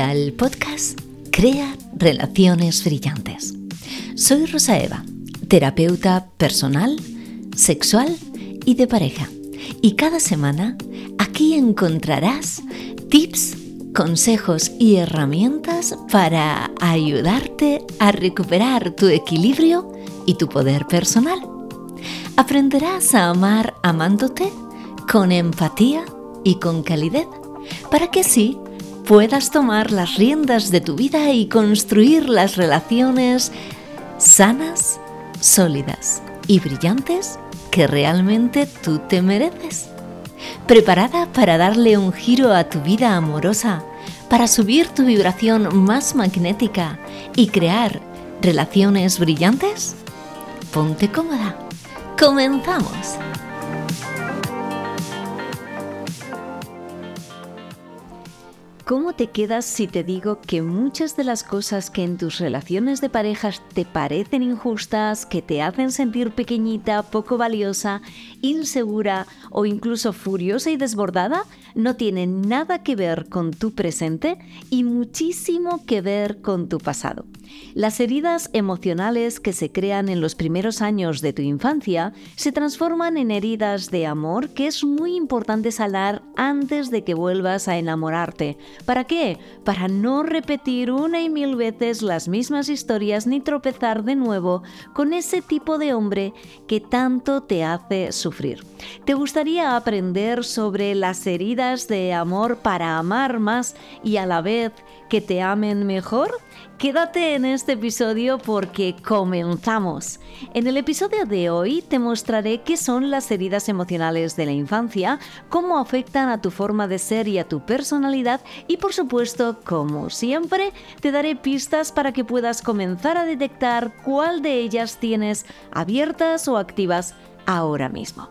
Al podcast Crea Relaciones Brillantes. Soy Rosa Eva, terapeuta personal, sexual y de pareja. Y cada semana aquí encontrarás tips, consejos y herramientas para ayudarte a recuperar tu equilibrio y tu poder personal. Aprenderás a amar amándote con empatía y con calidez para que así puedas tomar las riendas de tu vida y construir las relaciones sanas, sólidas y brillantes que realmente tú te mereces. ¿Preparada para darle un giro a tu vida amorosa, para subir tu vibración más magnética y crear relaciones brillantes? Ponte cómoda. Comenzamos. ¿Cómo te quedas si te digo que muchas de las cosas que en tus relaciones de parejas te parecen injustas, que te hacen sentir pequeñita, poco valiosa, insegura o incluso furiosa y desbordada, no tienen nada que ver con tu presente y muchísimo que ver con tu pasado? Las heridas emocionales que se crean en los primeros años de tu infancia se transforman en heridas de amor que es muy importante sanar antes de que vuelvas a enamorarte ¿Para qué? Para no repetir una y mil veces las mismas historias ni tropezar de nuevo con ese tipo de hombre que tanto te hace sufrir. ¿Te gustaría aprender sobre las heridas de amor para amar más y a la vez que te amen mejor? Quédate en este episodio porque comenzamos. En el episodio de hoy te mostraré qué son las heridas emocionales de la infancia, cómo afectan a tu forma de ser y a tu personalidad y por supuesto, como siempre, te daré pistas para que puedas comenzar a detectar cuál de ellas tienes abiertas o activas ahora mismo.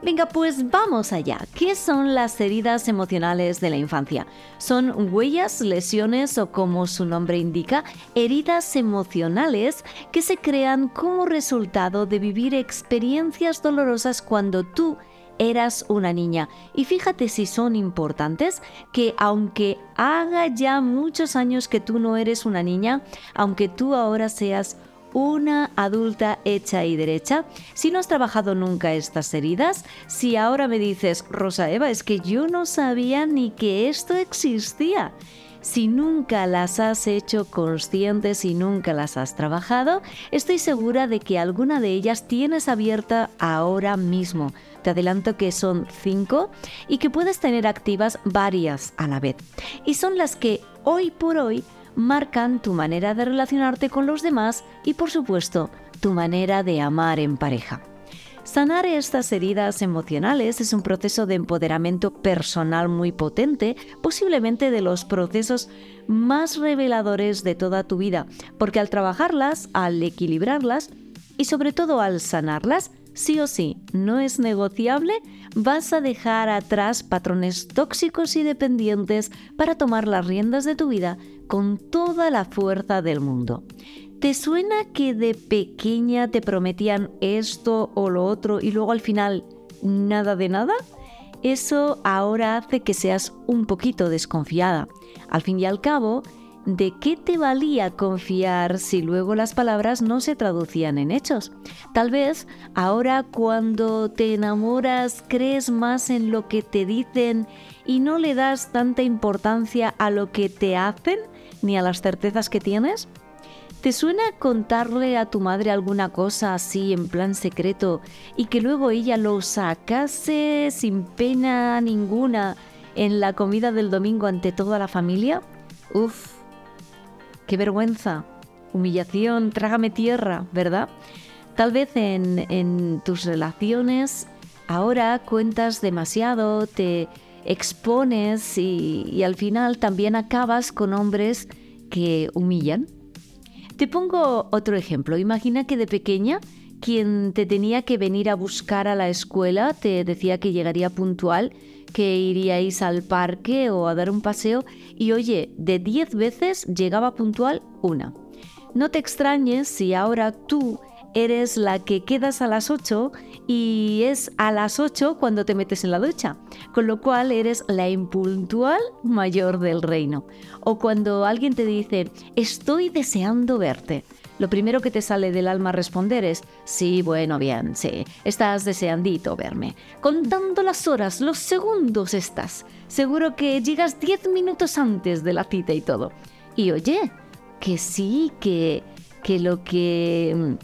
Venga, pues vamos allá. ¿Qué son las heridas emocionales de la infancia? Son huellas, lesiones o como su nombre indica, heridas emocionales que se crean como resultado de vivir experiencias dolorosas cuando tú eras una niña. Y fíjate si son importantes que aunque haga ya muchos años que tú no eres una niña, aunque tú ahora seas una adulta hecha y derecha. Si no has trabajado nunca estas heridas, si ahora me dices, Rosa Eva, es que yo no sabía ni que esto existía. Si nunca las has hecho conscientes y nunca las has trabajado, estoy segura de que alguna de ellas tienes abierta ahora mismo. Te adelanto que son cinco y que puedes tener activas varias a la vez. Y son las que hoy por hoy marcan tu manera de relacionarte con los demás y por supuesto tu manera de amar en pareja. Sanar estas heridas emocionales es un proceso de empoderamiento personal muy potente, posiblemente de los procesos más reveladores de toda tu vida, porque al trabajarlas, al equilibrarlas y sobre todo al sanarlas, sí o sí, no es negociable, vas a dejar atrás patrones tóxicos y dependientes para tomar las riendas de tu vida con toda la fuerza del mundo. ¿Te suena que de pequeña te prometían esto o lo otro y luego al final nada de nada? Eso ahora hace que seas un poquito desconfiada. Al fin y al cabo, ¿de qué te valía confiar si luego las palabras no se traducían en hechos? Tal vez ahora cuando te enamoras crees más en lo que te dicen y no le das tanta importancia a lo que te hacen ni a las certezas que tienes. ¿Te suena contarle a tu madre alguna cosa así en plan secreto y que luego ella lo sacase sin pena ninguna en la comida del domingo ante toda la familia? Uf, qué vergüenza, humillación, trágame tierra, ¿verdad? Tal vez en, tus relaciones ahora cuentas demasiado, te expones y, y al final también acabas con hombres que humillan. Te pongo otro ejemplo. Imagina que de pequeña quien te tenía que venir a buscar a la escuela te decía que llegaría puntual que iríais al parque o a dar un paseo y oye, de 10 veces llegaba puntual una. No te extrañes si ahora tú eres la que quedas a las 8 y es a las 8 cuando te metes en la ducha, con lo cual eres la impuntual mayor del reino. O cuando alguien te dice, estoy deseando verte. Lo primero que te sale del alma responder es, sí, bueno, bien, sí, estás deseandito verme. Contando las horas, los segundos estás. Seguro que llegas 10 minutos antes de la cita y todo. Y oye, que sí, que, que lo que mm,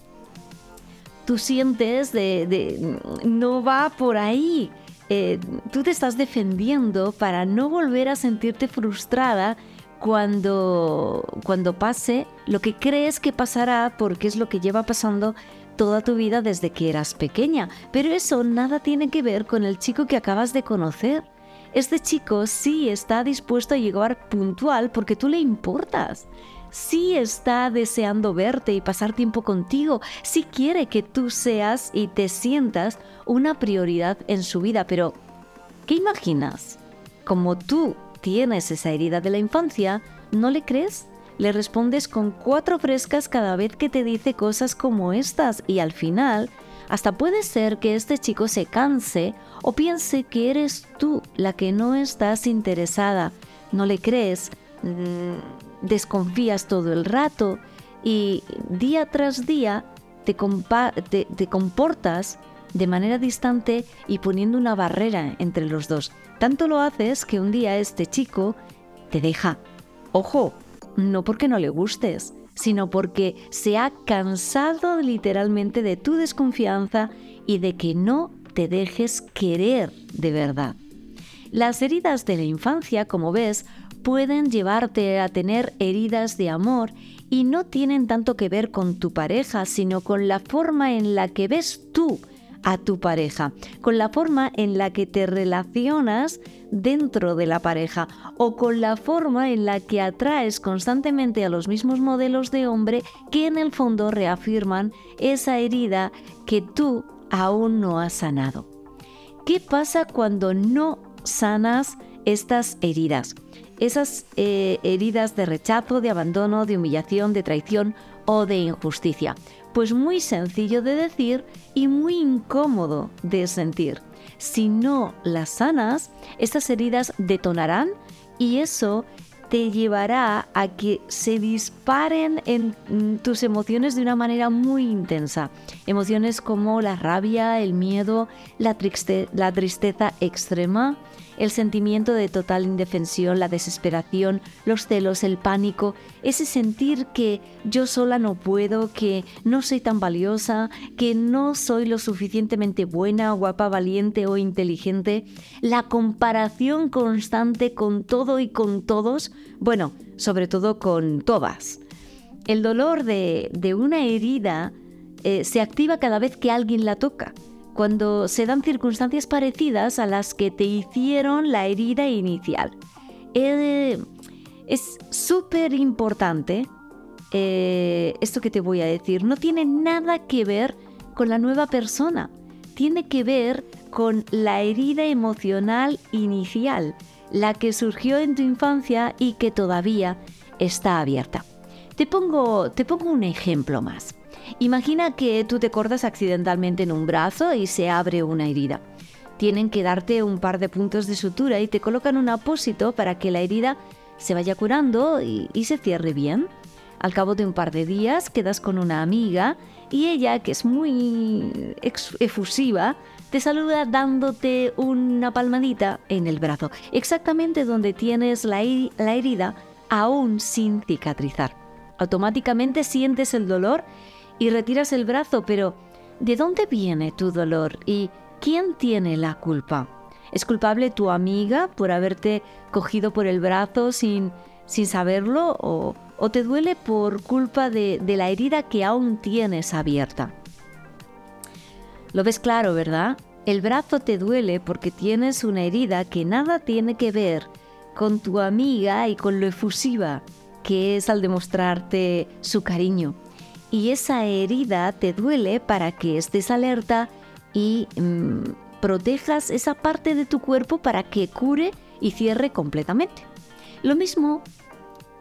tú sientes de, mm, no va por ahí. Eh, tú te estás defendiendo para no volver a sentirte frustrada cuando, cuando pase lo que crees que pasará porque es lo que lleva pasando toda tu vida desde que eras pequeña. Pero eso nada tiene que ver con el chico que acabas de conocer. Este chico sí está dispuesto a llegar puntual porque tú le importas sí está deseando verte y pasar tiempo contigo, sí quiere que tú seas y te sientas una prioridad en su vida, pero ¿qué imaginas? Como tú tienes esa herida de la infancia, ¿no le crees? Le respondes con cuatro frescas cada vez que te dice cosas como estas y al final hasta puede ser que este chico se canse o piense que eres tú la que no estás interesada. No le crees, Mm, desconfías todo el rato y día tras día te, te, comportas de manera distante y poniendo una barrera entre los dos. Tanto lo haces que un día este chico te deja. Ojo, no porque no le gustes, sino porque se ha cansado literalmente de tu desconfianza y de que no te dejes querer de verdad. Las heridas de la infancia, como ves, pueden llevarte a tener heridas de amor y no tienen tanto que ver con tu pareja, sino con la forma en la que ves tú a tu pareja, con la forma en la que te relacionas dentro de la pareja o con la forma en la que atraes constantemente a los mismos modelos de hombre que en el fondo reafirman esa herida que tú aún no has sanado. ¿Qué pasa cuando no sanas estas heridas? esas eh, heridas de rechazo, de abandono, de humillación, de traición o de injusticia. Pues muy sencillo de decir y muy incómodo de sentir. Si no las sanas, estas heridas detonarán y eso te llevará a que se disparen en tus emociones de una manera muy intensa. Emociones como la rabia, el miedo, la, la tristeza extrema, el sentimiento de total indefensión, la desesperación, los celos, el pánico, ese sentir que yo sola no puedo, que no soy tan valiosa, que no soy lo suficientemente buena, guapa, valiente o inteligente, la comparación constante con todo y con todos, bueno, sobre todo con todas. El dolor de, una herida eh, se activa cada vez que alguien la toca cuando se dan circunstancias parecidas a las que te hicieron la herida inicial. Eh, es súper importante eh, esto que te voy a decir. No tiene nada que ver con la nueva persona. Tiene que ver con la herida emocional inicial, la que surgió en tu infancia y que todavía está abierta. Te pongo, te pongo un ejemplo más. Imagina que tú te cortas accidentalmente en un brazo y se abre una herida. Tienen que darte un par de puntos de sutura y te colocan un apósito para que la herida se vaya curando y, se cierre bien. Al cabo de un par de días quedas con una amiga y ella, que es muy efusiva, te saluda dándote una palmadita en el brazo, exactamente donde tienes la herida aún sin cicatrizar. Automáticamente sientes el dolor y retiras el brazo, pero ¿de dónde viene tu dolor y quién tiene la culpa? ¿Es culpable tu amiga por haberte cogido por el brazo sin, sin saberlo o, te duele por culpa de, de la herida que aún tienes abierta? Lo ves claro, ¿verdad? El brazo te duele porque tienes una herida que nada tiene que ver con tu amiga y con lo efusiva que es al demostrarte su cariño y esa herida te duele para que estés alerta y mm, protejas esa parte de tu cuerpo para que cure y cierre completamente. Lo mismo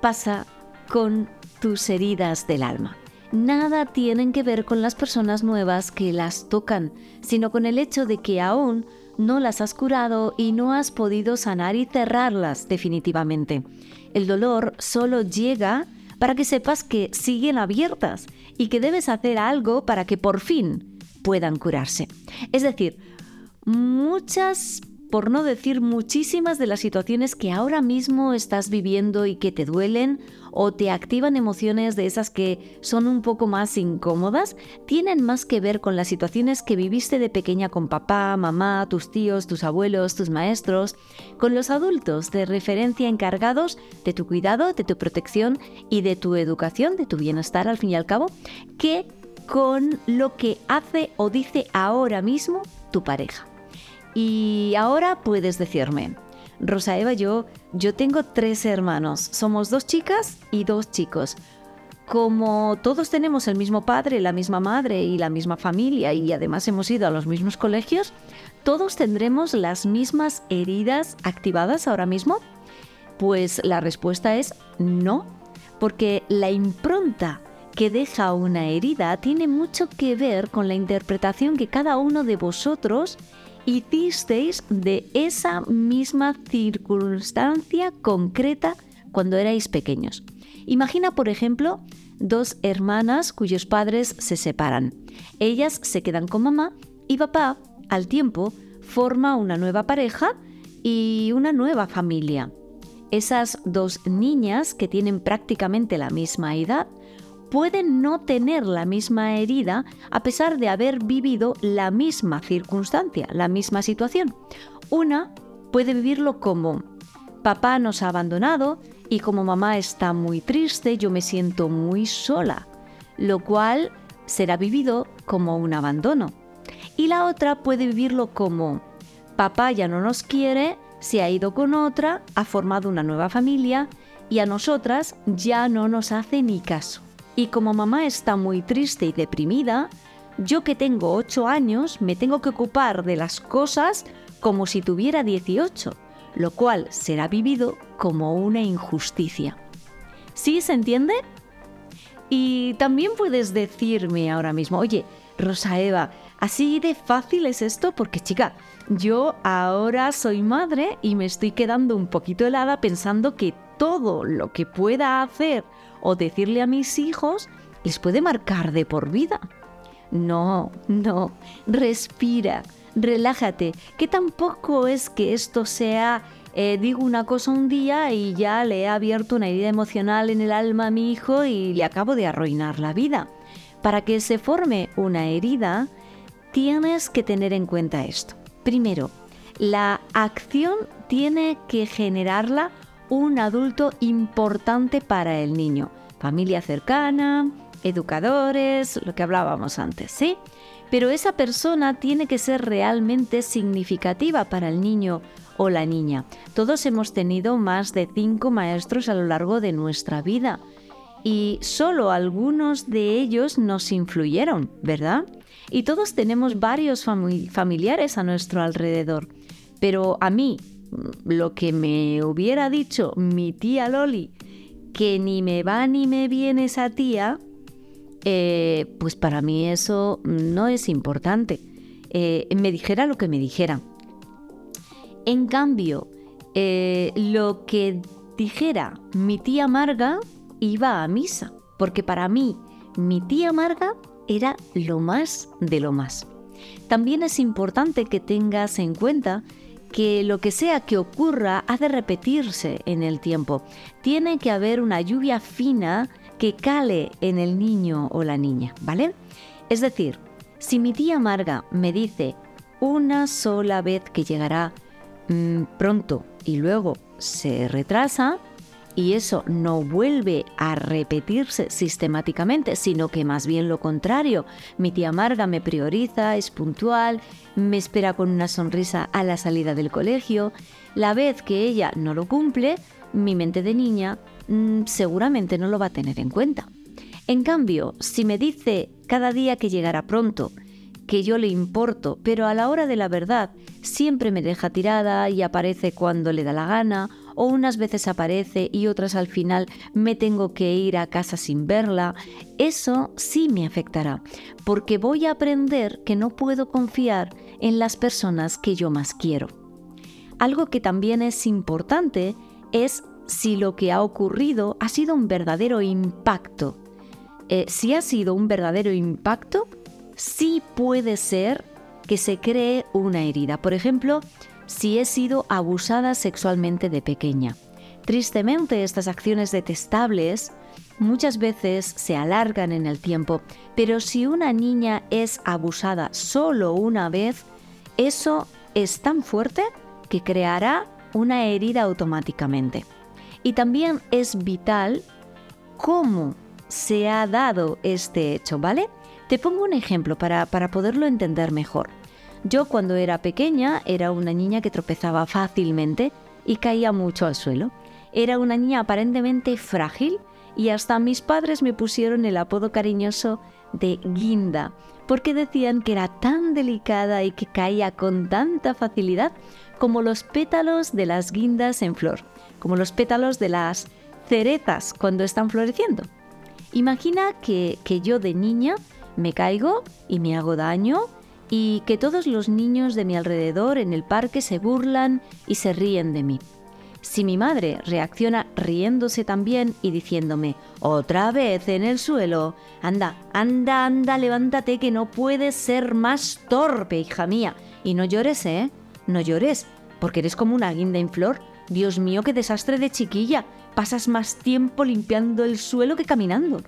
pasa con tus heridas del alma. nada tienen que ver con las personas nuevas que las tocan, sino con el hecho de que aún no las has curado y no has podido sanar y cerrarlas definitivamente. El dolor solo llega para que sepas que siguen abiertas y que debes hacer algo para que por fin puedan curarse. Es decir, muchas por no decir muchísimas de las situaciones que ahora mismo estás viviendo y que te duelen o te activan emociones de esas que son un poco más incómodas, tienen más que ver con las situaciones que viviste de pequeña con papá, mamá, tus tíos, tus abuelos, tus maestros, con los adultos de referencia encargados de tu cuidado, de tu protección y de tu educación, de tu bienestar al fin y al cabo, que con lo que hace o dice ahora mismo tu pareja. Y ahora puedes decirme, Rosa Eva, yo, yo tengo tres hermanos, somos dos chicas y dos chicos. Como todos tenemos el mismo padre, la misma madre y la misma familia y además hemos ido a los mismos colegios, ¿todos tendremos las mismas heridas activadas ahora mismo? Pues la respuesta es no, porque la impronta que deja una herida tiene mucho que ver con la interpretación que cada uno de vosotros hicisteis de esa misma circunstancia concreta cuando erais pequeños. Imagina, por ejemplo, dos hermanas cuyos padres se separan. Ellas se quedan con mamá y papá, al tiempo, forma una nueva pareja y una nueva familia. Esas dos niñas que tienen prácticamente la misma edad pueden no tener la misma herida a pesar de haber vivido la misma circunstancia, la misma situación. Una puede vivirlo como papá nos ha abandonado y como mamá está muy triste, yo me siento muy sola, lo cual será vivido como un abandono. Y la otra puede vivirlo como papá ya no nos quiere, se ha ido con otra, ha formado una nueva familia y a nosotras ya no nos hace ni caso. Y como mamá está muy triste y deprimida, yo que tengo 8 años me tengo que ocupar de las cosas como si tuviera 18, lo cual será vivido como una injusticia. ¿Sí se entiende? Y también puedes decirme ahora mismo, oye, Rosa Eva, así de fácil es esto porque chica, yo ahora soy madre y me estoy quedando un poquito helada pensando que todo lo que pueda hacer o decirle a mis hijos les puede marcar de por vida. No, no, respira, relájate, que tampoco es que esto sea, eh, digo una cosa un día y ya le he abierto una herida emocional en el alma a mi hijo y le acabo de arruinar la vida. Para que se forme una herida, tienes que tener en cuenta esto. Primero, la acción tiene que generarla un adulto importante para el niño. Familia cercana, educadores, lo que hablábamos antes, ¿sí? Pero esa persona tiene que ser realmente significativa para el niño o la niña. Todos hemos tenido más de cinco maestros a lo largo de nuestra vida y solo algunos de ellos nos influyeron, ¿verdad? Y todos tenemos varios familiares a nuestro alrededor. Pero a mí, lo que me hubiera dicho mi tía Loli, que ni me va ni me viene esa tía, eh, pues para mí eso no es importante. Eh, me dijera lo que me dijera. En cambio, eh, lo que dijera mi tía Marga iba a misa, porque para mí mi tía Marga era lo más de lo más. También es importante que tengas en cuenta que lo que sea que ocurra ha de repetirse en el tiempo. Tiene que haber una lluvia fina que cale en el niño o la niña, ¿vale? Es decir, si mi tía Marga me dice una sola vez que llegará mm, pronto y luego se retrasa, y eso no vuelve a repetirse sistemáticamente, sino que más bien lo contrario. Mi tía Marga me prioriza, es puntual, me espera con una sonrisa a la salida del colegio. La vez que ella no lo cumple, mi mente de niña mm, seguramente no lo va a tener en cuenta. En cambio, si me dice cada día que llegará pronto, que yo le importo, pero a la hora de la verdad siempre me deja tirada y aparece cuando le da la gana, o unas veces aparece y otras al final me tengo que ir a casa sin verla, eso sí me afectará, porque voy a aprender que no puedo confiar en las personas que yo más quiero. Algo que también es importante es si lo que ha ocurrido ha sido un verdadero impacto. Eh, si ha sido un verdadero impacto, sí puede ser que se cree una herida. Por ejemplo, si he sido abusada sexualmente de pequeña. Tristemente, estas acciones detestables muchas veces se alargan en el tiempo, pero si una niña es abusada solo una vez, eso es tan fuerte que creará una herida automáticamente. Y también es vital cómo se ha dado este hecho, ¿vale? Te pongo un ejemplo para, para poderlo entender mejor. Yo cuando era pequeña era una niña que tropezaba fácilmente y caía mucho al suelo. Era una niña aparentemente frágil y hasta mis padres me pusieron el apodo cariñoso de guinda, porque decían que era tan delicada y que caía con tanta facilidad como los pétalos de las guindas en flor, como los pétalos de las cerezas cuando están floreciendo. Imagina que, que yo de niña me caigo y me hago daño y que todos los niños de mi alrededor en el parque se burlan y se ríen de mí. Si mi madre reacciona riéndose también y diciéndome, otra vez en el suelo, anda, anda, anda, levántate que no puedes ser más torpe, hija mía. Y no llores, ¿eh? No llores, porque eres como una guinda en flor. Dios mío, qué desastre de chiquilla. Pasas más tiempo limpiando el suelo que caminando.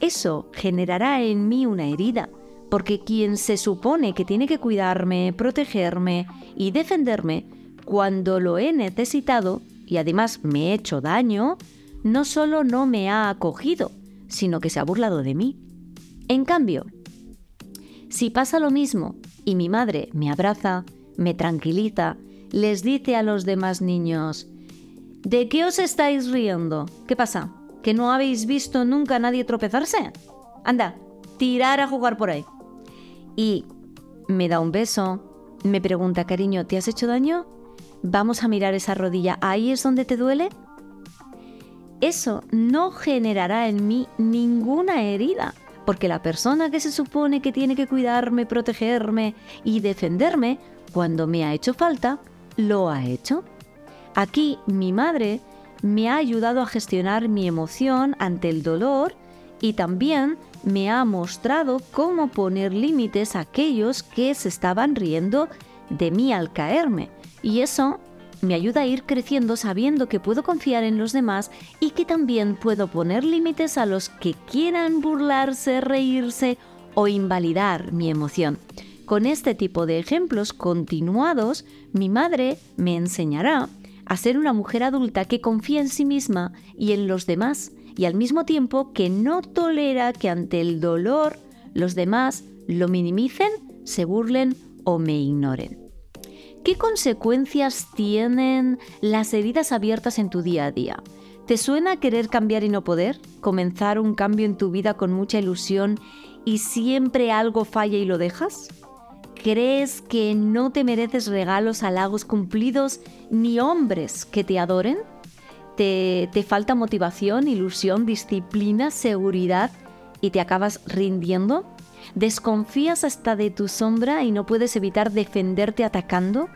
Eso generará en mí una herida porque quien se supone que tiene que cuidarme, protegerme y defenderme cuando lo he necesitado y además me he hecho daño, no solo no me ha acogido, sino que se ha burlado de mí. En cambio, si pasa lo mismo y mi madre me abraza, me tranquiliza, les dice a los demás niños, ¿de qué os estáis riendo? ¿Qué pasa? ¿Que no habéis visto nunca a nadie tropezarse? Anda, tirar a jugar por ahí y me da un beso, me pregunta, cariño, ¿te has hecho daño? Vamos a mirar esa rodilla, ¿ahí es donde te duele? Eso no generará en mí ninguna herida, porque la persona que se supone que tiene que cuidarme, protegerme y defenderme, cuando me ha hecho falta, lo ha hecho. Aquí mi madre me ha ayudado a gestionar mi emoción ante el dolor y también me ha mostrado cómo poner límites a aquellos que se estaban riendo de mí al caerme. Y eso me ayuda a ir creciendo sabiendo que puedo confiar en los demás y que también puedo poner límites a los que quieran burlarse, reírse o invalidar mi emoción. Con este tipo de ejemplos continuados, mi madre me enseñará a ser una mujer adulta que confía en sí misma y en los demás y al mismo tiempo que no tolera que ante el dolor los demás lo minimicen, se burlen o me ignoren. ¿Qué consecuencias tienen las heridas abiertas en tu día a día? ¿Te suena querer cambiar y no poder? ¿Comenzar un cambio en tu vida con mucha ilusión y siempre algo falla y lo dejas? ¿Crees que no te mereces regalos, halagos cumplidos ni hombres que te adoren? Te, falta motivación, ilusión, disciplina, seguridad y te acabas rindiendo? ¿Desconfías hasta de tu sombra y no puedes evitar defenderte atacando?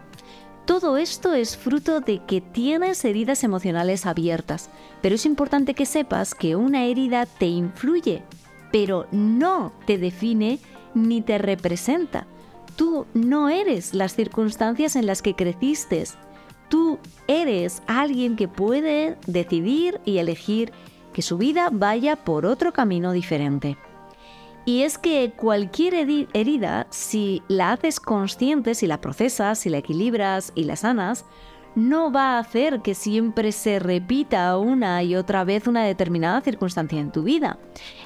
Todo esto es fruto de que tienes heridas emocionales abiertas, pero es importante que sepas que una herida te influye, pero no te define ni te representa. Tú no eres las circunstancias en las que creciste, tú eres alguien que puede decidir y elegir que su vida vaya por otro camino diferente. Y es que cualquier herida, si la haces consciente, si la procesas, si la equilibras y la sanas, no va a hacer que siempre se repita una y otra vez una determinada circunstancia en tu vida.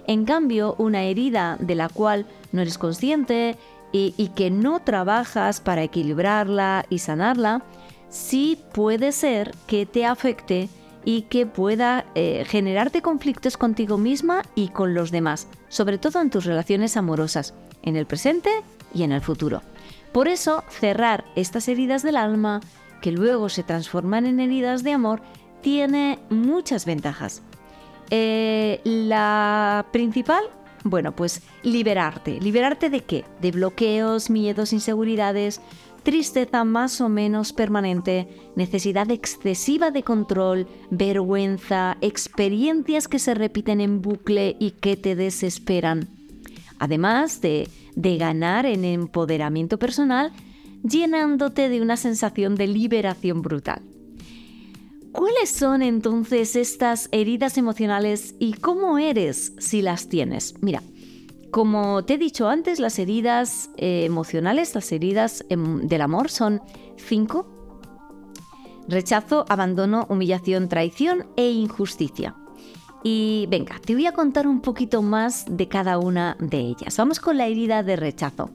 En cambio, una herida de la cual no eres consciente y, y que no trabajas para equilibrarla y sanarla, sí puede ser que te afecte y que pueda eh, generarte conflictos contigo misma y con los demás, sobre todo en tus relaciones amorosas, en el presente y en el futuro. Por eso, cerrar estas heridas del alma que luego se transforman en heridas de amor, tiene muchas ventajas. Eh, la principal, bueno, pues liberarte. ¿Liberarte de qué? De bloqueos, miedos, inseguridades, tristeza más o menos permanente, necesidad excesiva de control, vergüenza, experiencias que se repiten en bucle y que te desesperan. Además de, de ganar en empoderamiento personal, llenándote de una sensación de liberación brutal. ¿Cuáles son entonces estas heridas emocionales y cómo eres si las tienes? Mira, como te he dicho antes, las heridas eh, emocionales, las heridas em, del amor son cinco. Rechazo, abandono, humillación, traición e injusticia. Y venga, te voy a contar un poquito más de cada una de ellas. Vamos con la herida de rechazo.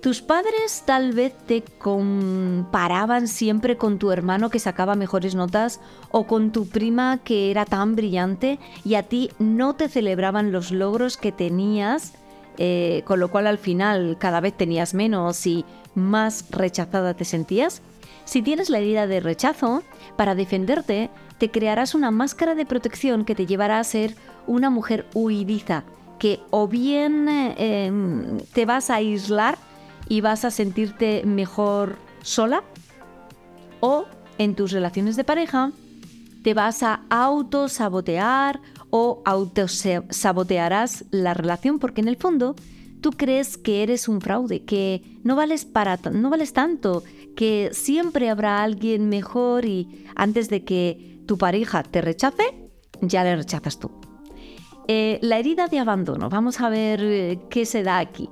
Tus padres tal vez te comparaban siempre con tu hermano que sacaba mejores notas o con tu prima que era tan brillante y a ti no te celebraban los logros que tenías, eh, con lo cual al final cada vez tenías menos y más rechazada te sentías. Si tienes la herida de rechazo, para defenderte te crearás una máscara de protección que te llevará a ser una mujer huidiza, que o bien eh, em, te vas a aislar y vas a sentirte mejor sola o en tus relaciones de pareja te vas a autosabotear o autosabotearás la relación porque en el fondo tú crees que eres un fraude, que no vales para no vales tanto, que siempre habrá alguien mejor y antes de que tu pareja te rechace, ya le rechazas tú. Eh, la herida de abandono, vamos a ver eh, qué se da aquí.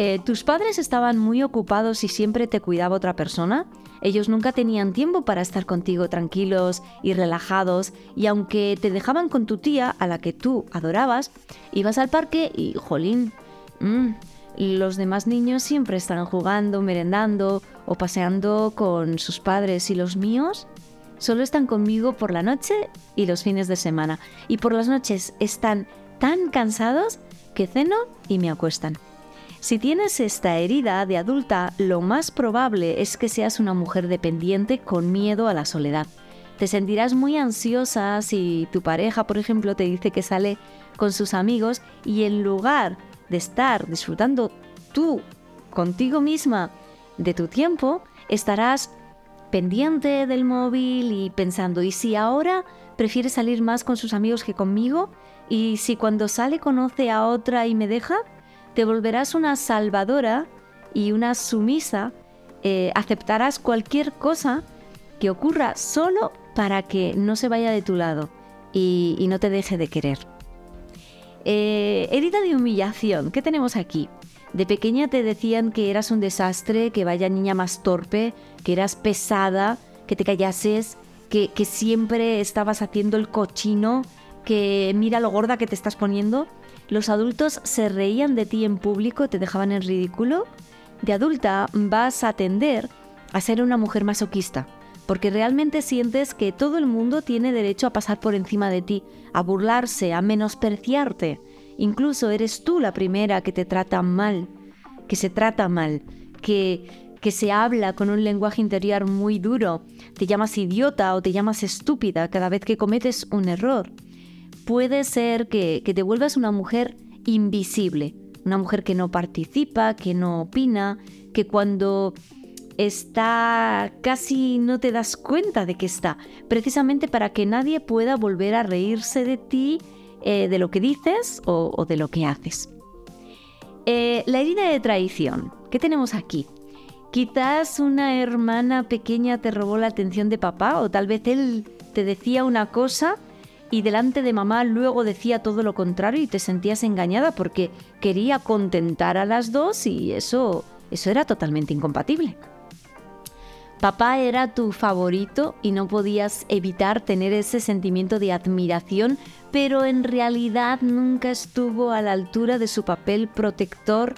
Eh, ¿Tus padres estaban muy ocupados y siempre te cuidaba otra persona? Ellos nunca tenían tiempo para estar contigo tranquilos y relajados y aunque te dejaban con tu tía, a la que tú adorabas, ibas al parque y, jolín, mm, los demás niños siempre están jugando, merendando o paseando con sus padres y los míos solo están conmigo por la noche y los fines de semana. Y por las noches están tan cansados que ceno y me acuestan. Si tienes esta herida de adulta, lo más probable es que seas una mujer dependiente con miedo a la soledad. Te sentirás muy ansiosa si tu pareja, por ejemplo, te dice que sale con sus amigos y en lugar de estar disfrutando tú contigo misma de tu tiempo, estarás pendiente del móvil y pensando, ¿y si ahora prefiere salir más con sus amigos que conmigo? ¿Y si cuando sale conoce a otra y me deja? Te volverás una salvadora y una sumisa, eh, aceptarás cualquier cosa que ocurra solo para que no se vaya de tu lado y, no te deje de querer. Eh, herida de humillación, ¿qué tenemos aquí? De pequeña te decían que eras un desastre, que vaya niña más torpe, que eras pesada, que te callases, que, que siempre estabas haciendo el cochino, que mira lo gorda que te estás poniendo. Los adultos se reían de ti en público, te dejaban en ridículo. De adulta vas a tender a ser una mujer masoquista, porque realmente sientes que todo el mundo tiene derecho a pasar por encima de ti, a burlarse, a menospreciarte. Incluso eres tú la primera que te trata mal, que se trata mal, que, que se habla con un lenguaje interior muy duro, te llamas idiota o te llamas estúpida cada vez que cometes un error puede ser que, te vuelvas una mujer invisible, una mujer que no participa, que no opina, que cuando está casi no te das cuenta de que está, precisamente para que nadie pueda volver a reírse de ti, eh, de lo que dices o, de lo que haces. Eh, la herida de traición, ¿qué tenemos aquí? Quizás una hermana pequeña te robó la atención de papá o tal vez él te decía una cosa y delante de mamá luego decía todo lo contrario y te sentías engañada porque quería contentar a las dos y eso, eso era totalmente incompatible. Papá era tu favorito y no podías evitar tener ese sentimiento de admiración, pero en realidad nunca estuvo a la altura de su papel protector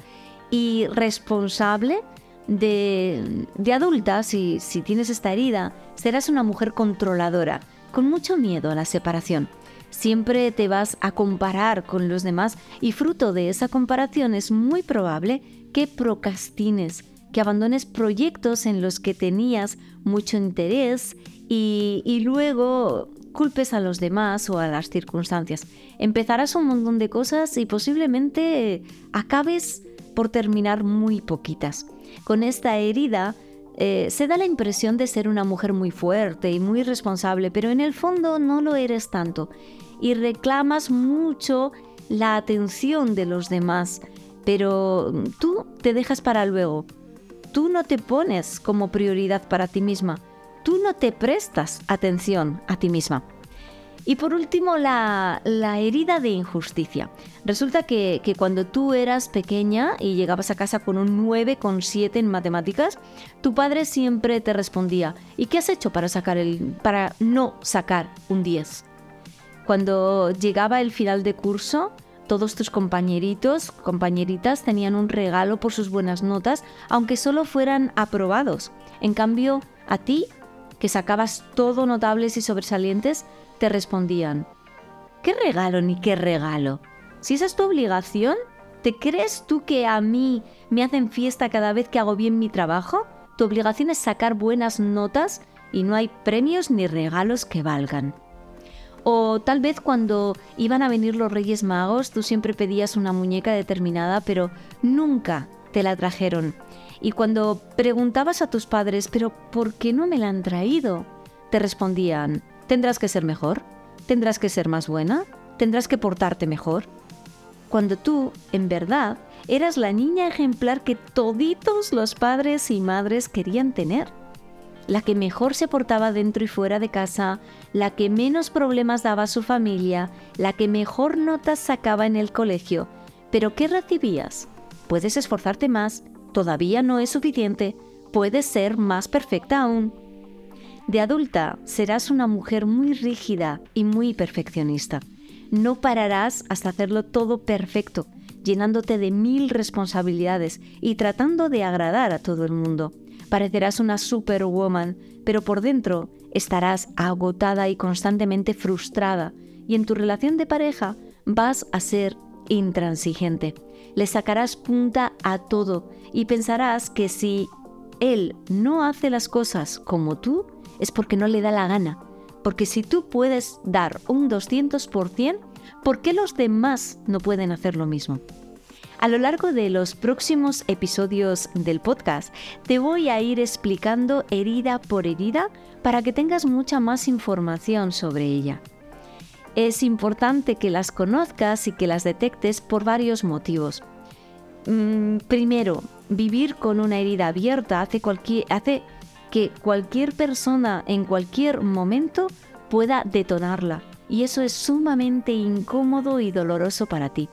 y responsable de, de adulta, si, si tienes esta herida, serás una mujer controladora con mucho miedo a la separación. Siempre te vas a comparar con los demás y fruto de esa comparación es muy probable que procrastines, que abandones proyectos en los que tenías mucho interés y, y luego culpes a los demás o a las circunstancias. Empezarás un montón de cosas y posiblemente acabes por terminar muy poquitas. Con esta herida eh, se da la impresión de ser una mujer muy fuerte y muy responsable, pero en el fondo no lo eres tanto y reclamas mucho la atención de los demás, pero tú te dejas para luego. Tú no te pones como prioridad para ti misma. Tú no te prestas atención a ti misma. Y por último, la, herida de injusticia. Resulta que, cuando tú eras pequeña y llegabas a casa con un 9,7 en matemáticas, tu padre siempre te respondía, ¿y qué has hecho para, sacar el, para no sacar un 10? Cuando llegaba el final de curso, todos tus compañeritos, compañeritas tenían un regalo por sus buenas notas, aunque solo fueran aprobados. En cambio, a ti, que sacabas todo notables y sobresalientes, te respondían, ¿qué regalo ni qué regalo? Si esa es tu obligación, ¿te crees tú que a mí me hacen fiesta cada vez que hago bien mi trabajo? Tu obligación es sacar buenas notas y no hay premios ni regalos que valgan. O tal vez cuando iban a venir los Reyes Magos, tú siempre pedías una muñeca determinada, pero nunca te la trajeron. Y cuando preguntabas a tus padres, pero ¿por qué no me la han traído? Te respondían, Tendrás que ser mejor, tendrás que ser más buena, tendrás que portarte mejor. Cuando tú, en verdad, eras la niña ejemplar que toditos los padres y madres querían tener. La que mejor se portaba dentro y fuera de casa, la que menos problemas daba a su familia, la que mejor notas sacaba en el colegio. Pero ¿qué recibías? Puedes esforzarte más, todavía no es suficiente, puedes ser más perfecta aún. De adulta serás una mujer muy rígida y muy perfeccionista. No pararás hasta hacerlo todo perfecto, llenándote de mil responsabilidades y tratando de agradar a todo el mundo. Parecerás una superwoman, pero por dentro estarás agotada y constantemente frustrada, y en tu relación de pareja vas a ser intransigente. Le sacarás punta a todo y pensarás que si él no hace las cosas como tú, es porque no le da la gana. Porque si tú puedes dar un 200%, ¿por qué los demás no pueden hacer lo mismo? A lo largo de los próximos episodios del podcast te voy a ir explicando herida por herida para que tengas mucha más información sobre ella. Es importante que las conozcas y que las detectes por varios motivos. Mm, primero, vivir con una herida abierta hace, que cualquier persona en cualquier momento pueda detonarla. Y eso es sumamente incómodo y doloroso para ti.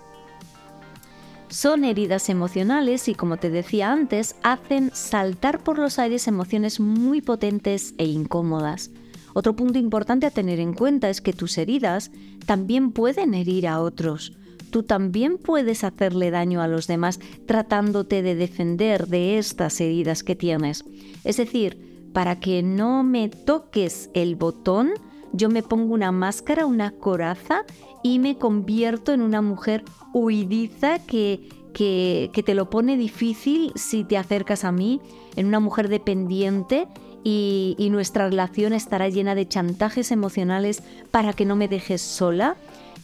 Son heridas emocionales y como te decía antes, hacen saltar por los aires emociones muy potentes e incómodas. Otro punto importante a tener en cuenta es que tus heridas también pueden herir a otros. Tú también puedes hacerle daño a los demás tratándote de defender de estas heridas que tienes. Es decir, para que no me toques el botón, yo me pongo una máscara, una coraza y me convierto en una mujer huidiza que, que, te lo pone difícil si te acercas a mí, en una mujer dependiente y, nuestra relación estará llena de chantajes emocionales para que no me dejes sola.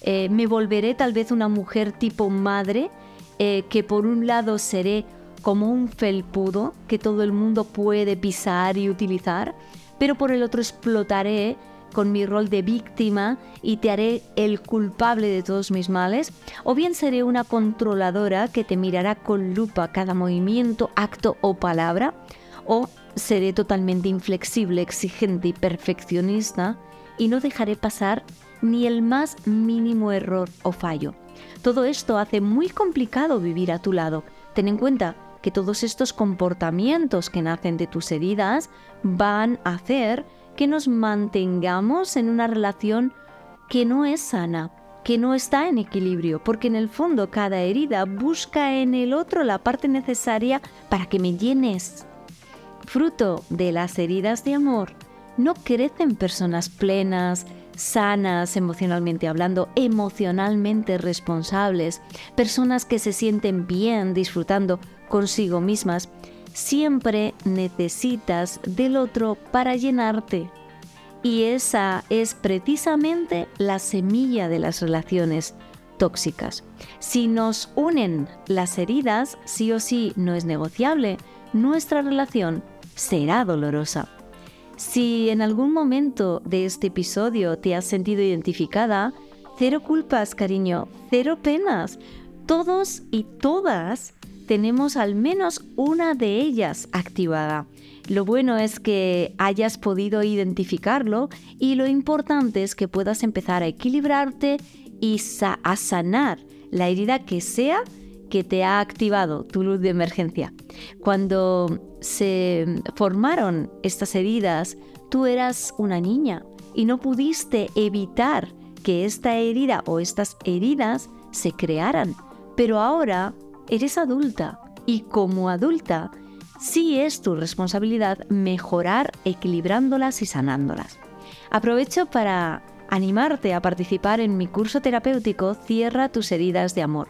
Eh, me volveré tal vez una mujer tipo madre, eh, que por un lado seré como un felpudo que todo el mundo puede pisar y utilizar, pero por el otro explotaré con mi rol de víctima y te haré el culpable de todos mis males, o bien seré una controladora que te mirará con lupa cada movimiento, acto o palabra, o seré totalmente inflexible, exigente y perfeccionista y no dejaré pasar ni el más mínimo error o fallo. Todo esto hace muy complicado vivir a tu lado. Ten en cuenta que todos estos comportamientos que nacen de tus heridas van a hacer que nos mantengamos en una relación que no es sana, que no está en equilibrio, porque en el fondo cada herida busca en el otro la parte necesaria para que me llenes. Fruto de las heridas de amor, no crecen personas plenas, sanas emocionalmente hablando, emocionalmente responsables, personas que se sienten bien disfrutando consigo mismas, siempre necesitas del otro para llenarte. Y esa es precisamente la semilla de las relaciones tóxicas. Si nos unen las heridas, sí o sí no es negociable, nuestra relación será dolorosa. Si en algún momento de este episodio te has sentido identificada, cero culpas, cariño, cero penas. Todos y todas tenemos al menos una de ellas activada. Lo bueno es que hayas podido identificarlo y lo importante es que puedas empezar a equilibrarte y a sanar la herida que sea que te ha activado tu luz de emergencia. Cuando se formaron estas heridas, tú eras una niña y no pudiste evitar que esta herida o estas heridas se crearan. Pero ahora eres adulta y como adulta sí es tu responsabilidad mejorar equilibrándolas y sanándolas. Aprovecho para animarte a participar en mi curso terapéutico Cierra tus heridas de amor.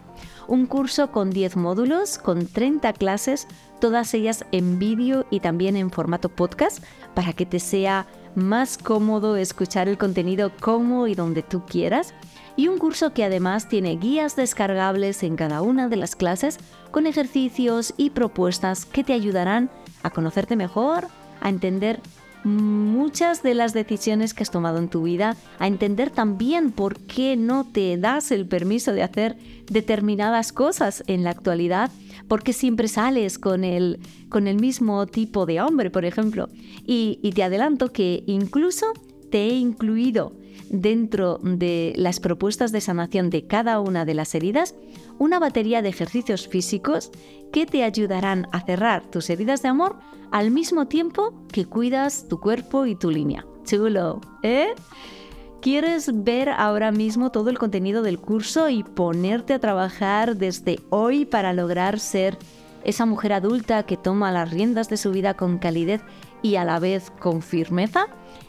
Un curso con 10 módulos, con 30 clases, todas ellas en vídeo y también en formato podcast, para que te sea más cómodo escuchar el contenido como y donde tú quieras y un curso que además tiene guías descargables en cada una de las clases con ejercicios y propuestas que te ayudarán a conocerte mejor, a entender muchas de las decisiones que has tomado en tu vida, a entender también por qué no te das el permiso de hacer determinadas cosas en la actualidad, porque siempre sales con el, con el mismo tipo de hombre, por ejemplo. Y, y te adelanto que incluso te he incluido dentro de las propuestas de sanación de cada una de las heridas una batería de ejercicios físicos que te ayudarán a cerrar tus heridas de amor al mismo tiempo que cuidas tu cuerpo y tu línea. Chulo, ¿eh? ¿Quieres ver ahora mismo todo el contenido del curso y ponerte a trabajar desde hoy para lograr ser esa mujer adulta que toma las riendas de su vida con calidez y a la vez con firmeza?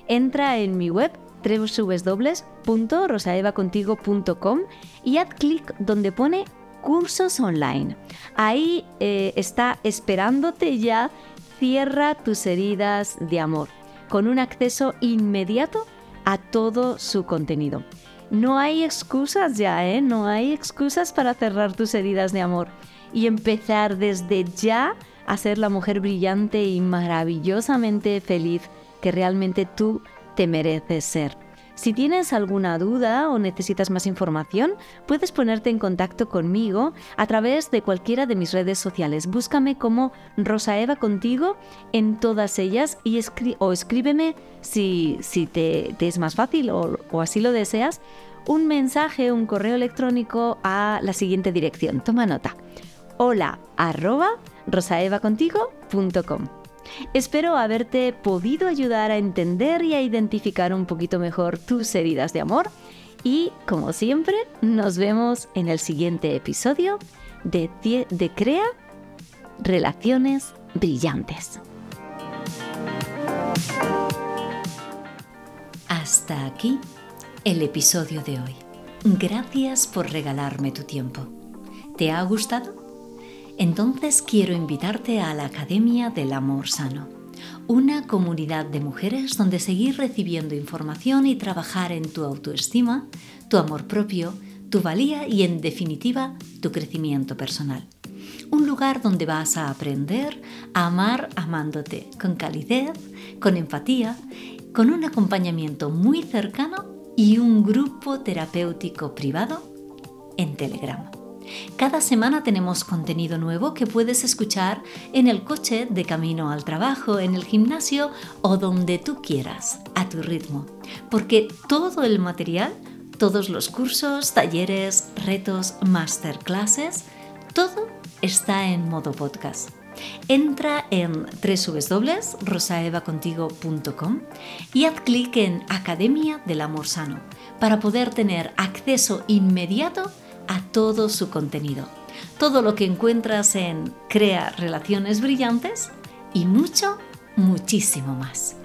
Entra en mi web www.rosaevacontigo.com y haz clic donde pone cursos online. Ahí eh, está esperándote ya Cierra tus heridas de amor, con un acceso inmediato a todo su contenido. No hay excusas ya, ¿eh? No hay excusas para cerrar tus heridas de amor y empezar desde ya a ser la mujer brillante y maravillosamente feliz que realmente tú te mereces ser. Si tienes alguna duda o necesitas más información, puedes ponerte en contacto conmigo a través de cualquiera de mis redes sociales. Búscame como Rosaeva Contigo en todas ellas y o escríbeme si, te, es más fácil o, o así lo deseas, un mensaje, un correo electrónico a la siguiente dirección. Toma nota. Hola arroba rosaevacontigo.com. Espero haberte podido ayudar a entender y a identificar un poquito mejor tus heridas de amor y, como siempre, nos vemos en el siguiente episodio de, de Crea Relaciones Brillantes. Hasta aquí el episodio de hoy. Gracias por regalarme tu tiempo. ¿Te ha gustado? Entonces quiero invitarte a la Academia del Amor Sano, una comunidad de mujeres donde seguir recibiendo información y trabajar en tu autoestima, tu amor propio, tu valía y en definitiva tu crecimiento personal. Un lugar donde vas a aprender a amar amándote con calidez, con empatía, con un acompañamiento muy cercano y un grupo terapéutico privado en Telegram. Cada semana tenemos contenido nuevo que puedes escuchar en el coche de camino al trabajo, en el gimnasio o donde tú quieras, a tu ritmo. Porque todo el material, todos los cursos, talleres, retos, masterclasses, todo está en modo podcast. Entra en www.rosaevacontigo.com y haz clic en Academia del Amor Sano para poder tener acceso inmediato a todo su contenido. Todo lo que encuentras en Crea Relaciones Brillantes y mucho, muchísimo más.